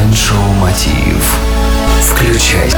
Майншоу Мотив. Включай.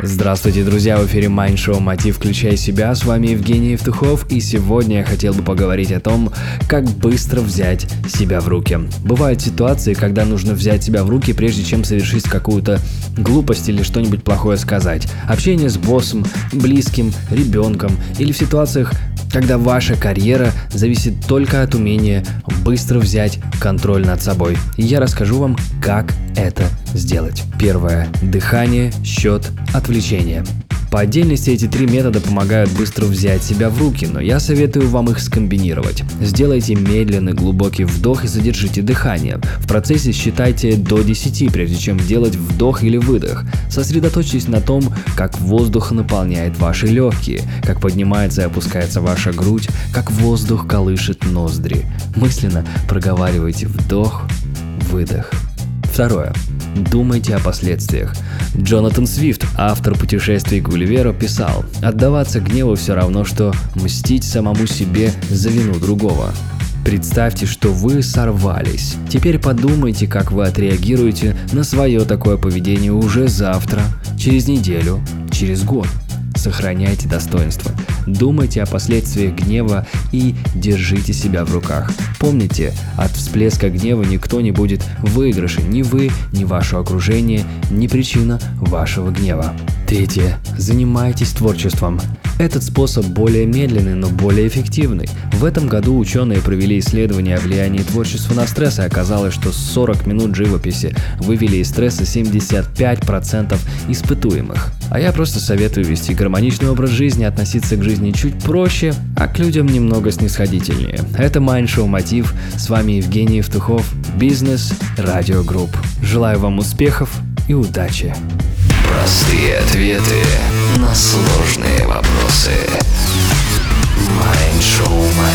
Здравствуйте, друзья! В эфире Mind Show Мотив «Включай себя». С вами Евгений Евтухов, и сегодня я хотел бы поговорить о том, как быстро взять себя в руки. Бывают ситуации, когда нужно взять себя в руки, прежде чем совершить какую-то глупость или что-нибудь плохое сказать. Общение с боссом, близким, ребенком или в ситуациях, когда ваша карьера зависит только от умения быстро взять контроль над собой. И я расскажу вам, как это сделать. Первое. Дыхание, счет, отвлечение. По отдельности эти три метода помогают быстро взять себя в руки, но я советую вам их скомбинировать. Сделайте медленный глубокий вдох и задержите дыхание. В процессе считайте до 10, прежде чем делать вдох или выдох. Сосредоточьтесь на том, как воздух наполняет ваши легкие, как поднимается и опускается ваша грудь, как воздух колышет ноздри. Мысленно проговаривайте вдох, выдох. Второе. Думайте о последствиях. Джонатан Свифт, автор путешествий Гулливера, писал, «Отдаваться гневу все равно, что мстить самому себе за вину другого». Представьте, что вы сорвались. Теперь подумайте, как вы отреагируете на свое такое поведение уже завтра, через неделю, через год. Сохраняйте достоинство. Думайте о последствиях гнева и держите себя в руках. Помните, от всплеска гнева никто не будет в выигрыше, ни вы, ни ваше окружение, ни причина вашего гнева. Третье. Занимайтесь творчеством. Этот способ более медленный, но более эффективный. В этом году ученые провели исследование о влиянии творчества на стресс, и оказалось, что 40 минут живописи вывели из стресса 75% испытуемых. А я просто советую вести гармоничный образ жизни, относиться к жизни чуть проще, а к людям немного снисходительнее. Это Show Мотив. С вами Евгений Евтухов, Бизнес Радио Групп. Желаю вам успехов и удачи! Простые ответы на сложные вопросы. Майндшоу.